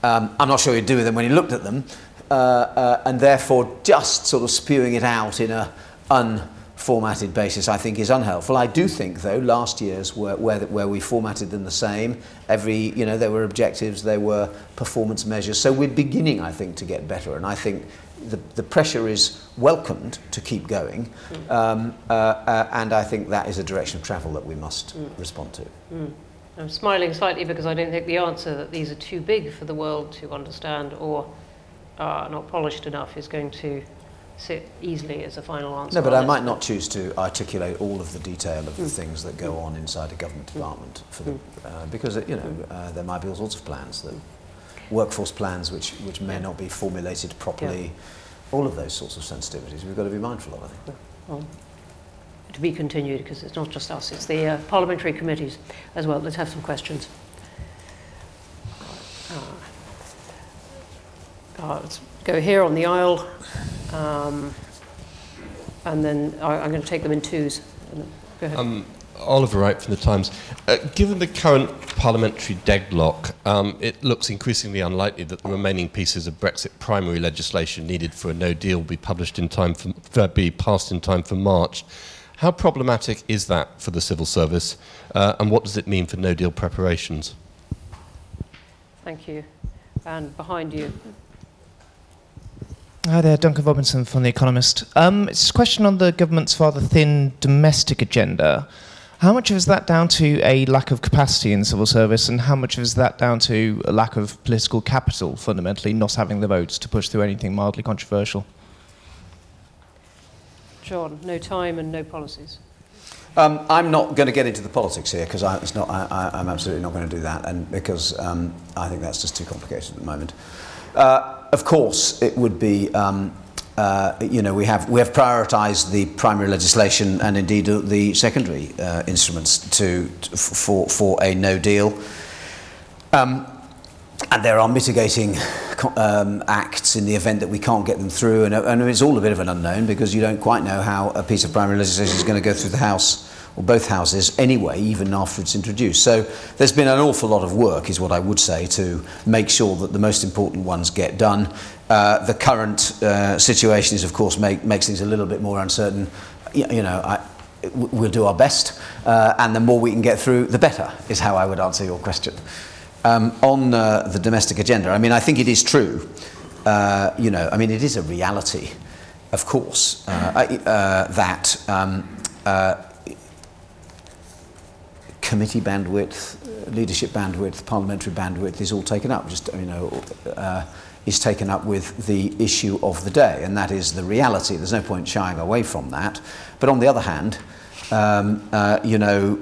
Um, I'm not sure you'd do with them when you looked at them, uh, uh, and therefore just sort of spewing it out in a unformatted basis I think is unhelpful. I do think though last year's were where, where we formatted them the same. Every you know there were objectives, there were performance measures. So we're beginning I think to get better, and I think the, the pressure is welcomed to keep going, mm. um, uh, uh, and I think that is a direction of travel that we must mm. respond to. Mm. I'm smiling slightly because I don't think the answer that these are too big for the world to understand or are not polished enough is going to sit easily as a final answer. No, but I might not choose to articulate all of the detail of the mm. things that go on inside a government department for the, mm. uh, because you know mm. uh, there might be all sorts of plans that workforce plans which which may not be formulated properly. Yeah. All of those sorts of sensitivities we've got to be mindful of. I think. Well, to be continued because it's not just us; it's the uh, parliamentary committees as well. Let's have some questions. Uh, let's go here on the aisle. Um, and then I, am going to take them in twos. Go ahead. Um, Oliver Wright from the Times. Uh, given the current parliamentary deadlock, um, it looks increasingly unlikely that the remaining pieces of Brexit primary legislation needed for a no deal will be published in time for, for be passed in time for March. How problematic is that for the civil service, uh, and what does it mean for no deal preparations? Thank you. And behind you. Hi there, Duncan Robinson from The Economist. Um, it's a question on the government's rather thin domestic agenda. How much is that down to a lack of capacity in the civil service, and how much is that down to a lack of political capital, fundamentally, not having the votes to push through anything mildly controversial? John, no time and no policies. Um, I'm not going to get into the politics here because it's. I, I, I'm absolutely not going to do that, and because um, I think that's just too complicated at the moment. Uh, of course, it would be. Um, uh, you know, we have we have prioritised the primary legislation and indeed the secondary uh, instruments to, to for for a no deal. Um, and there are mitigating um, acts in the event that we can't get them through, and, and it's all a bit of an unknown because you don't quite know how a piece of primary legislation is going to go through the House or both houses anyway, even after it's introduced. So there's been an awful lot of work, is what I would say, to make sure that the most important ones get done. Uh, the current uh, situation is, of course, make, makes things a little bit more uncertain. You, you know, I, we'll do our best, uh, and the more we can get through, the better, is how I would answer your question. Um, on uh, the domestic agenda, I mean, I think it is true. Uh, you know, I mean, it is a reality, of course, uh, uh, that um, uh, committee bandwidth, uh, leadership bandwidth, parliamentary bandwidth is all taken up. Just you know, uh, is taken up with the issue of the day, and that is the reality. There's no point shying away from that. But on the other hand, um, uh, you know,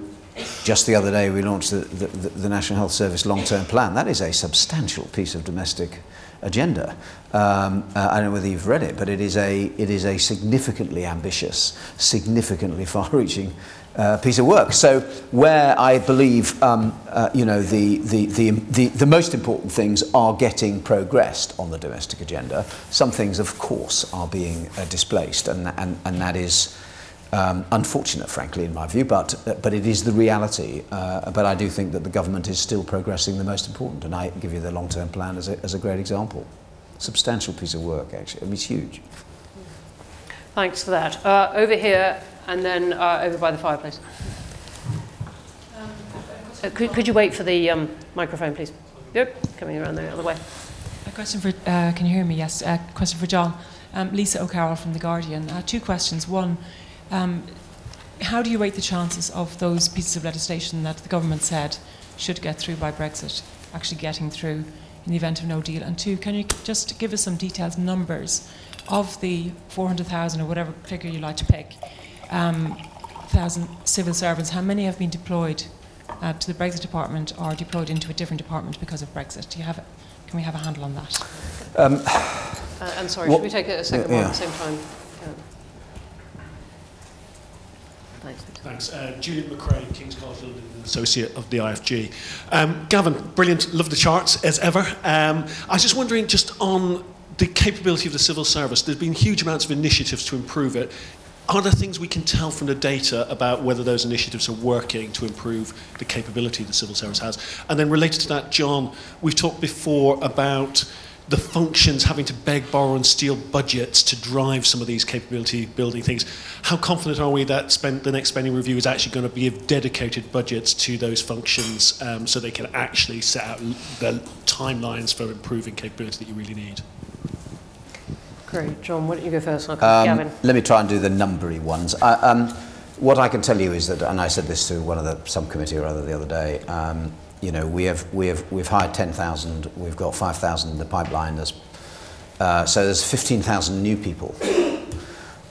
just the other day we launched the, the, the National Health Service long-term plan. That is a substantial piece of domestic agenda. Um, uh, I don't know whether you've read it, but it is a, it is a significantly ambitious, significantly far-reaching uh, piece of work. So where I believe, um, uh, you know, the, the, the, the, the most important things are getting progressed on the domestic agenda, some things, of course, are being uh, displaced, and, and, and that is um, unfortunate, frankly, in my view, but, uh, but it is the reality. Uh, but I do think that the government is still progressing the most important, and I give you the long-term plan as a, as a great example. Substantial piece of work, actually. I mean, it's huge. Thanks for that. Uh, over here, and then uh, over by the fireplace. Uh, could, could you wait for the um, microphone, please? Yep, coming around the other way. A question for, uh, can you hear me? Yes, a question for John. Um, Lisa O'Carroll from The Guardian. Uh, two questions. One, um, how do you rate the chances of those pieces of legislation that the government said should get through by Brexit actually getting through in the event of no deal? And two, can you just give us some details, numbers of the 400,000 or whatever figure you like to pick? Um, thousand civil servants, how many have been deployed uh, to the Brexit department or deployed into a different department because of Brexit? Do you have, can we have a handle on that? Um, uh, and sorry, what, should we take a second yeah. one at the same time? Yeah. Thanks. Thanks. Uh, Julian McCrae, King's College London, Associate of the IFG. Um, Gavin, brilliant. Love the charts as ever. Um, I was just wondering, just on the capability of the civil service, there's been huge amounts of initiatives to improve it. Are there things we can tell from the data about whether those initiatives are working to improve the capability the civil service has? And then related to that, John, we've talked before about the functions having to beg, borrow, and steal budgets to drive some of these capability building things. How confident are we that spend, the next spending review is actually going to give dedicated budgets to those functions um, so they can actually set out the timelines for improving capability that you really need? Great. John, why don't you go first? I'll Um, Gavin. Let me try and do the numbery ones. I, um, what I can tell you is that, and I said this to one of the subcommittee or other the other day, um, you know, we have, we have, we've hired 10,000, we've got 5,000 in the pipeline, there's, uh, so there's 15,000 new people.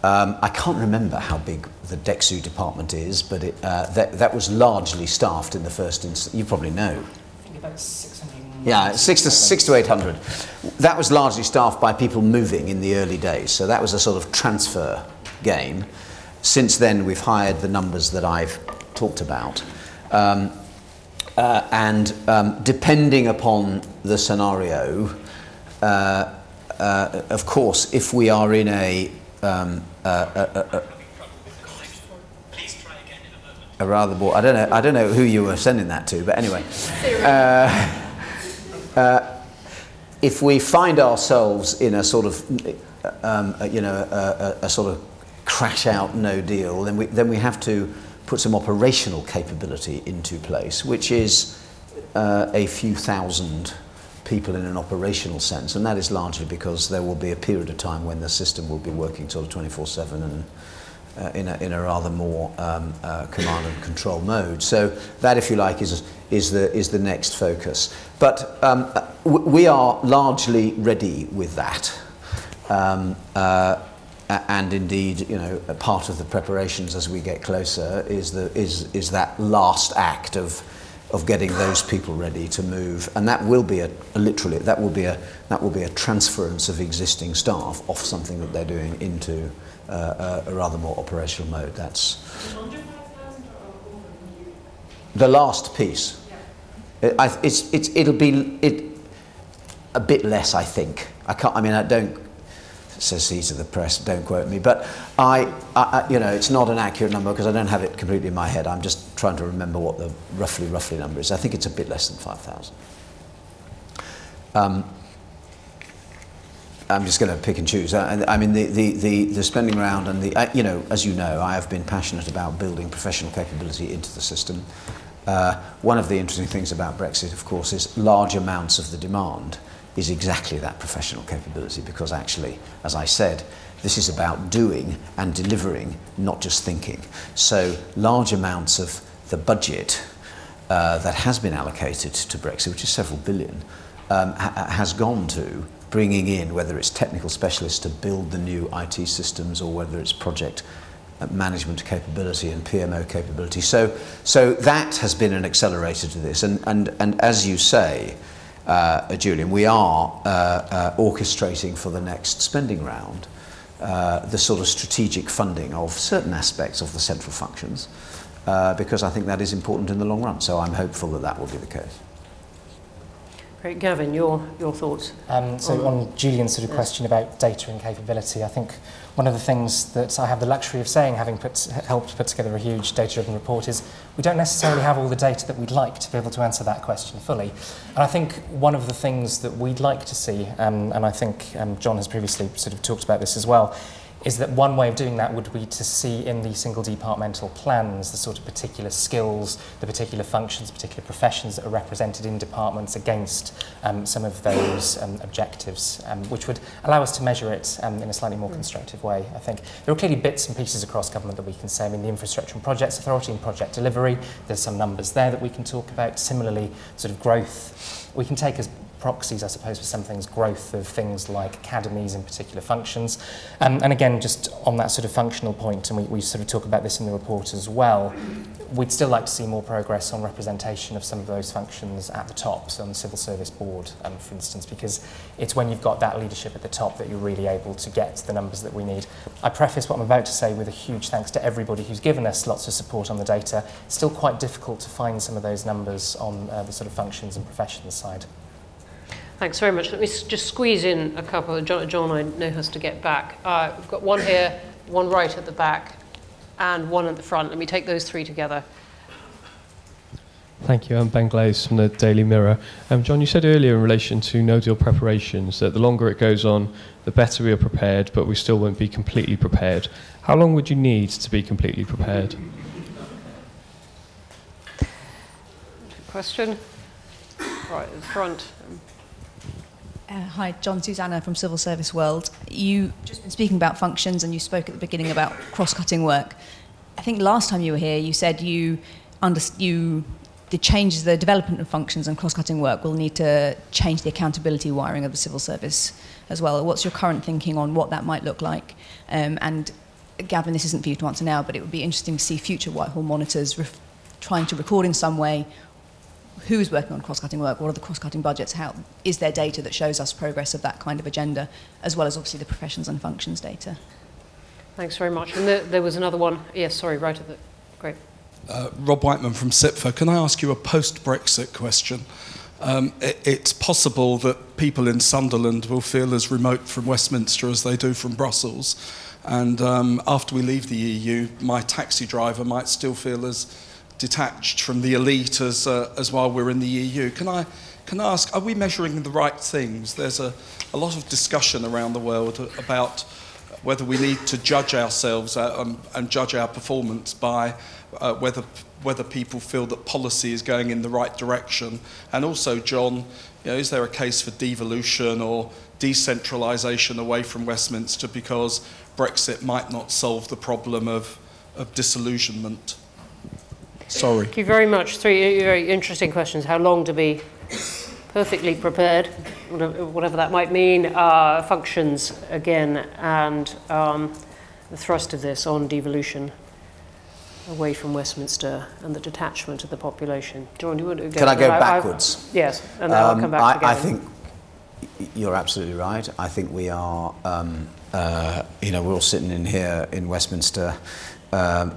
Um, I can't remember how big the DExEU department is, but it, uh, that, that was largely staffed in the first instance. You probably know. I think about 600 yeah, six to six to eight hundred. That was largely staffed by people moving in the early days, so that was a sort of transfer game. Since then, we've hired the numbers that I've talked about, um, uh, and um, depending upon the scenario, uh, uh, of course, if we are in a, um, a, a rather bored. I don't know. I don't know who you were sending that to, but anyway. Uh, if we find ourselves in a sort of, um, you know, a, a, a, sort of crash out no deal, then we, then we have to put some operational capability into place, which is uh, a few thousand people in an operational sense. And that is largely because there will be a period of time when the system will be working sort of 24 7 and uh, in, a, in a rather more um, uh, command and control mode. So that, if you like, is, is, the, is the next focus. But um, uh, we are largely ready with that. Um, uh, and indeed, you know, part of the preparations as we get closer is, the, is, is that last act of, of getting those people ready to move, and that will be a, a literally that will be a that will be a transference of existing staff off something that they're doing into a, a rather more operational mode. That's the last piece. It, I, it's, it's, it'll be it, a bit less, I think. I can't. I mean, I don't says he to the press, don't quote me. But I, I you know, it's not an accurate number because I don't have it completely in my head. I'm just trying to remember what the roughly, roughly number is. I think it's a bit less than 5,000. Um, I'm just going to pick and choose. I, I mean, the, the, the, the spending round and the, uh, you know, as you know, I have been passionate about building professional capability into the system. Uh, one of the interesting things about Brexit, of course, is large amounts of the demand is exactly that professional capability because actually, as I said, this is about doing and delivering, not just thinking. So large amounts of the budget uh, that has been allocated to Brexit, which is several billion, um, ha- has gone to bringing in, whether it's technical specialists to build the new IT systems or whether it's project uh, management capability and PMO capability. So, so that has been an accelerator to this. And, and, and as you say, uh, Julian, we are uh, uh, orchestrating for the next spending round uh, the sort of strategic funding of certain aspects of the central functions uh, because I think that is important in the long run. So I'm hopeful that that will be the case. Great. Gavin, your, your thoughts? Um, so on, on Julian's sort of yes. question about data and capability, I think one of the things that I have the luxury of saying, having put, helped put together a huge data-driven report, is we don't necessarily have all the data that we'd like to be able to answer that question fully. And I think one of the things that we'd like to see, um, and I think um, John has previously sort of talked about this as well, is that one way of doing that would be to see in the single departmental plans the sort of particular skills, the particular functions, particular professions that are represented in departments against um, some of those um, objectives, um, which would allow us to measure it um, in a slightly more mm. constructive way, I think. There are clearly bits and pieces across government that we can say. I mean, the Infrastructure and Projects Authority and project delivery, there's some numbers there that we can talk about. Similarly, sort of growth we can take as proxies, I suppose, for some things, growth of things like academies and particular functions. Um, and again, just on that sort of functional point, and we, we sort of talk about this in the report as well, we'd still like to see more progress on representation of some of those functions at the top, so on the civil service board, um, for instance, because it's when you've got that leadership at the top that you're really able to get the numbers that we need. I preface what I'm about to say with a huge thanks to everybody who's given us lots of support on the data. It's still quite difficult to find some of those numbers on uh, the sort of functions and professions side. Thanks very much. Let me just squeeze in a couple. John, John I know has to get back. Uh, we've got one here, one right at the back, and one at the front. Let me take those three together. Thank you. I'm Ben Glaze from the Daily Mirror. Um, John, you said earlier in relation to no deal preparations that the longer it goes on, the better we are prepared, but we still won't be completely prepared. How long would you need to be completely prepared? Question? Right at the front. Uh, hi, John Susanna from Civil Service World. You've just been speaking about functions and you spoke at the beginning about cross-cutting work. I think last time you were here, you said you, under, you the changes, the development of functions and cross-cutting work will need to change the accountability wiring of the civil service as well. What's your current thinking on what that might look like? Um, and Gavin, this isn't for you to answer now, but it would be interesting to see future Whitehall monitors ref- trying to record in some way who is working on cross-cutting work, what are the cross-cutting budgets, how is there data that shows us progress of that kind of agenda, as well as obviously the professions and functions data. Thanks very much. And there, there was another one. Yes, sorry, right at the. Great. Uh, Rob Whiteman from CIPFA. Can I ask you a post-Brexit question? Um, it, it's possible that people in Sunderland will feel as remote from Westminster as they do from Brussels. And um, after we leave the EU, my taxi driver might still feel as detached from the elite as, uh, as while we're in the EU. Can I, can I ask, are we measuring the right things? There's a, a lot of discussion around the world about whether we need to judge ourselves uh, um, and judge our performance by uh, whether whether people feel that policy is going in the right direction. And also, John, you know, is there a case for devolution or decentralisation away from Westminster because Brexit might not solve the problem of, of disillusionment? Sorry. Thank you very much. Three very interesting questions. How long to be perfectly prepared, whatever that might mean, uh, functions again, and um, the thrust of this on devolution away from Westminster and the detachment of the population. John, do you want to go? Can I go I- I- backwards? yes, and then I'll Um, come back I, to I think you're absolutely right. I think we are, um, uh, you know, we're all sitting in here in Westminster, Um,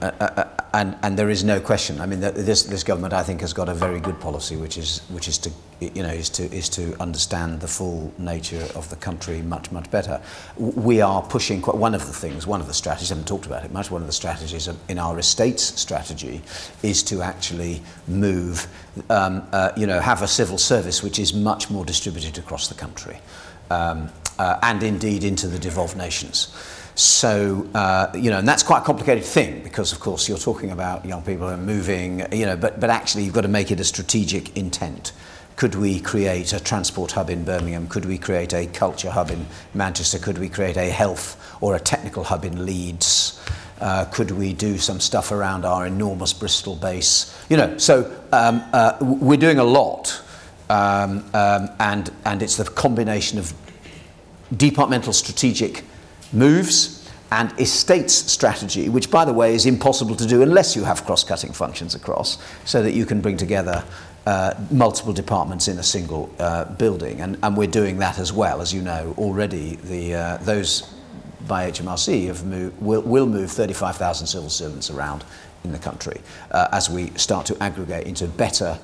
and, and there is no question. I mean, this, this government, I think, has got a very good policy, which is, which is to, you know, is to, is to understand the full nature of the country much, much better. We are pushing quite, one of the things, one of the strategies, I haven't talked about it much, one of the strategies in our estates strategy is to actually move, um, uh, you know, have a civil service which is much more distributed across the country um, uh, and indeed into the devolved nations. So, uh, you know, and that's quite a complicated thing because, of course, you're talking about young people moving, you know, but, but actually you've got to make it a strategic intent. Could we create a transport hub in Birmingham? Could we create a culture hub in Manchester? Could we create a health or a technical hub in Leeds? Uh, could we do some stuff around our enormous Bristol base? You know, so um, uh, we're doing a lot, um, um, and and it's the combination of departmental strategic moves and estates strategy, which, by the way, is impossible to do unless you have cross-cutting functions across, so that you can bring together uh, multiple departments in a single uh, building. And, and we're doing that as well, as you know already. The uh, those by HMRC have moved, will, will move 35,000 civil servants around in the country uh, as we start to aggregate into better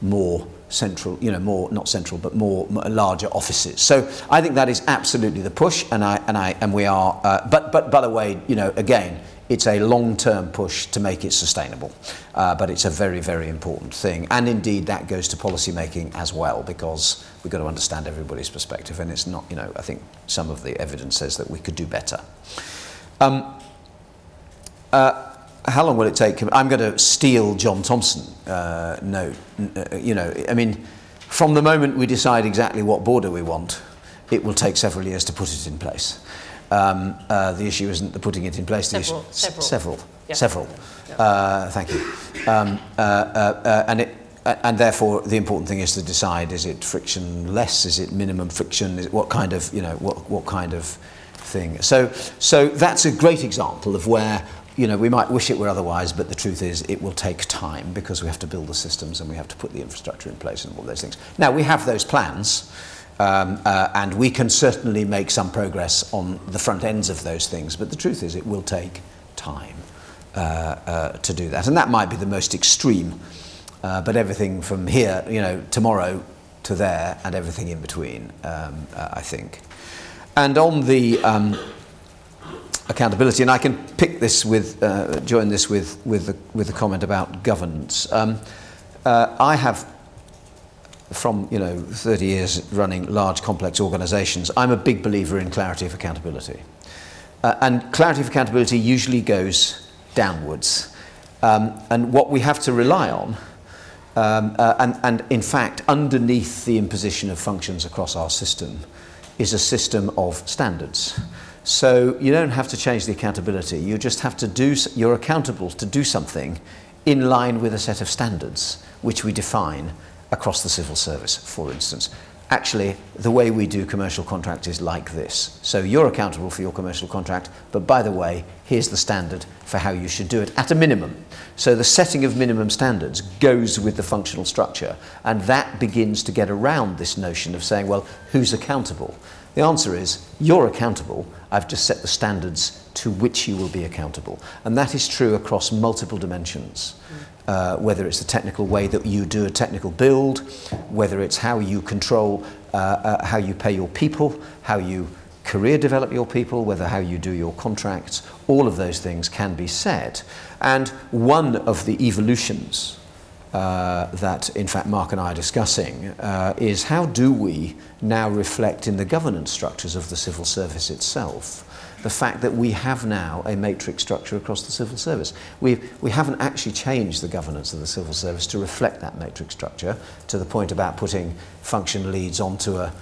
more central, you know, more, not central, but more, more, larger offices. So I think that is absolutely the push, and I, and I, and we are, uh, but, but by the way, you know, again, it's a long-term push to make it sustainable, uh, but it's a very, very important thing. And indeed, that goes to policy making as well, because we've got to understand everybody's perspective, and it's not, you know, I think some of the evidence says that we could do better. Um, uh, how long will it take? I'm going to steal Jon Thompson uh, note. Uh, you know, I mean, from the moment we decide exactly what border we want, it will take several years to put it in place. Um, uh, the issue isn't the putting it in place. the Several, issue, several. several, Yeah. several. Uh, thank you. Um, uh, uh, uh, and it. And therefore, the important thing is to decide: is it frictionless? Is it minimum friction? Is it what kind of, you know, what, what kind of thing? So, so that's a great example of where you know, we might wish it were otherwise, but the truth is it will take time because we have to build the systems and we have to put the infrastructure in place and all those things. Now, we have those plans, um, uh, and we can certainly make some progress on the front ends of those things, but the truth is it will take time uh, uh, to do that. And that might be the most extreme, uh, but everything from here, you know, tomorrow to there and everything in between, um, uh, I think. And on the um, accountability, and I can pick this with, uh, join this with, with, the, with the comment about governance. Um, uh, I have, from you know 30 years running large complex organisations, I'm a big believer in clarity of accountability, uh, and clarity of accountability usually goes downwards, um, and what we have to rely on. Um, uh, and, and in fact, underneath the imposition of functions across our system is a system of standards. So you don't have to change the accountability. You just have to do, you're accountable to do something in line with a set of standards which we define across the civil service, for instance. Actually, the way we do commercial contract is like this. So you're accountable for your commercial contract, but by the way, here's the standard for how you should do it at a minimum. So the setting of minimum standards goes with the functional structure, and that begins to get around this notion of saying, well, who's accountable? The answer is you're accountable. I've just set the standards to which you will be accountable. And that is true across multiple dimensions. Uh, whether it's the technical way that you do a technical build, whether it's how you control, uh, uh, how you pay your people, how you career develop your people, whether how you do your contracts, all of those things can be said. And one of the evolutions uh, that, in fact, Mark and I are discussing uh, is how do we now reflect in the governance structures of the civil service itself the fact that we have now a matrix structure across the civil service. We, we haven't actually changed the governance of the civil service to reflect that matrix structure to the point about putting function leads onto a,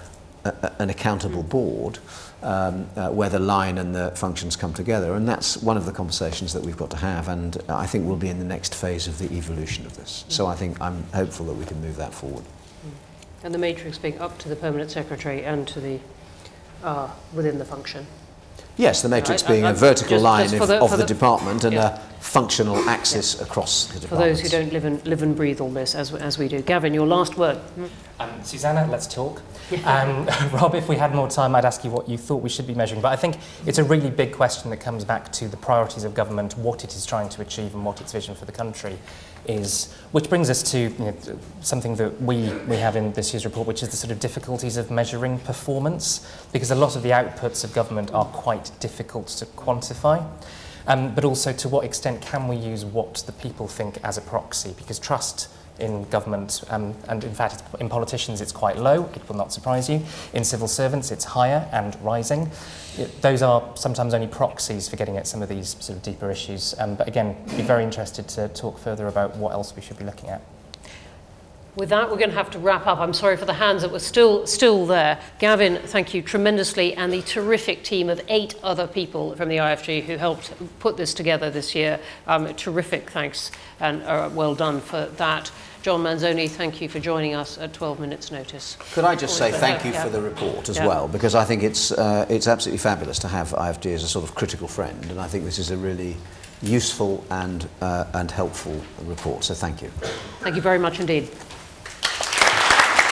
a, an accountable board um, uh, where the line and the functions come together. And that's one of the conversations that we've got to have. And I think we'll be in the next phase of the evolution of this. So I think I'm hopeful that we can move that forward. And the matrix being up to the permanent secretary and to the uh, within the function. Yes, the matrix I, being I, a vertical just, line just the, of, the, the, department and yeah. a functional axis yeah. across the department. For those who don't live and, live and breathe all this as, as we do. Gavin, your last word. Mm-hmm. Um, Susanna, let's talk. um, Rob, if we had more time, I'd ask you what you thought we should be measuring. But I think it's a really big question that comes back to the priorities of government, what it is trying to achieve and what its vision for the country is, which brings us to you know, something that we, we have in this year's report, which is the sort of difficulties of measuring performance, because a lot of the outputs of government are quite difficult to quantify. Um, but also to what extent can we use what the people think as a proxy? Because trust In government um, and in fact in politicians it's quite low, it will not surprise you. In civil servants it's higher and rising. It, those are sometimes only proxies for getting at some of these sort of deeper issues. Um, but again, be very interested to talk further about what else we should be looking at. With that, we're going to have to wrap up. I'm sorry for the hands that were still still there. Gavin, thank you tremendously, and the terrific team of eight other people from the IFG who helped put this together this year. Um, terrific thanks and uh, well done for that. John Manzoni, thank you for joining us at 12 minutes' notice. Could I just say thank you yeah. for the report as Yeah. well, because I think it's, uh, it's absolutely fabulous to have IFG as a sort of critical friend, and I think this is a really useful and, uh, and helpful report, so thank you. Thank you very much indeed.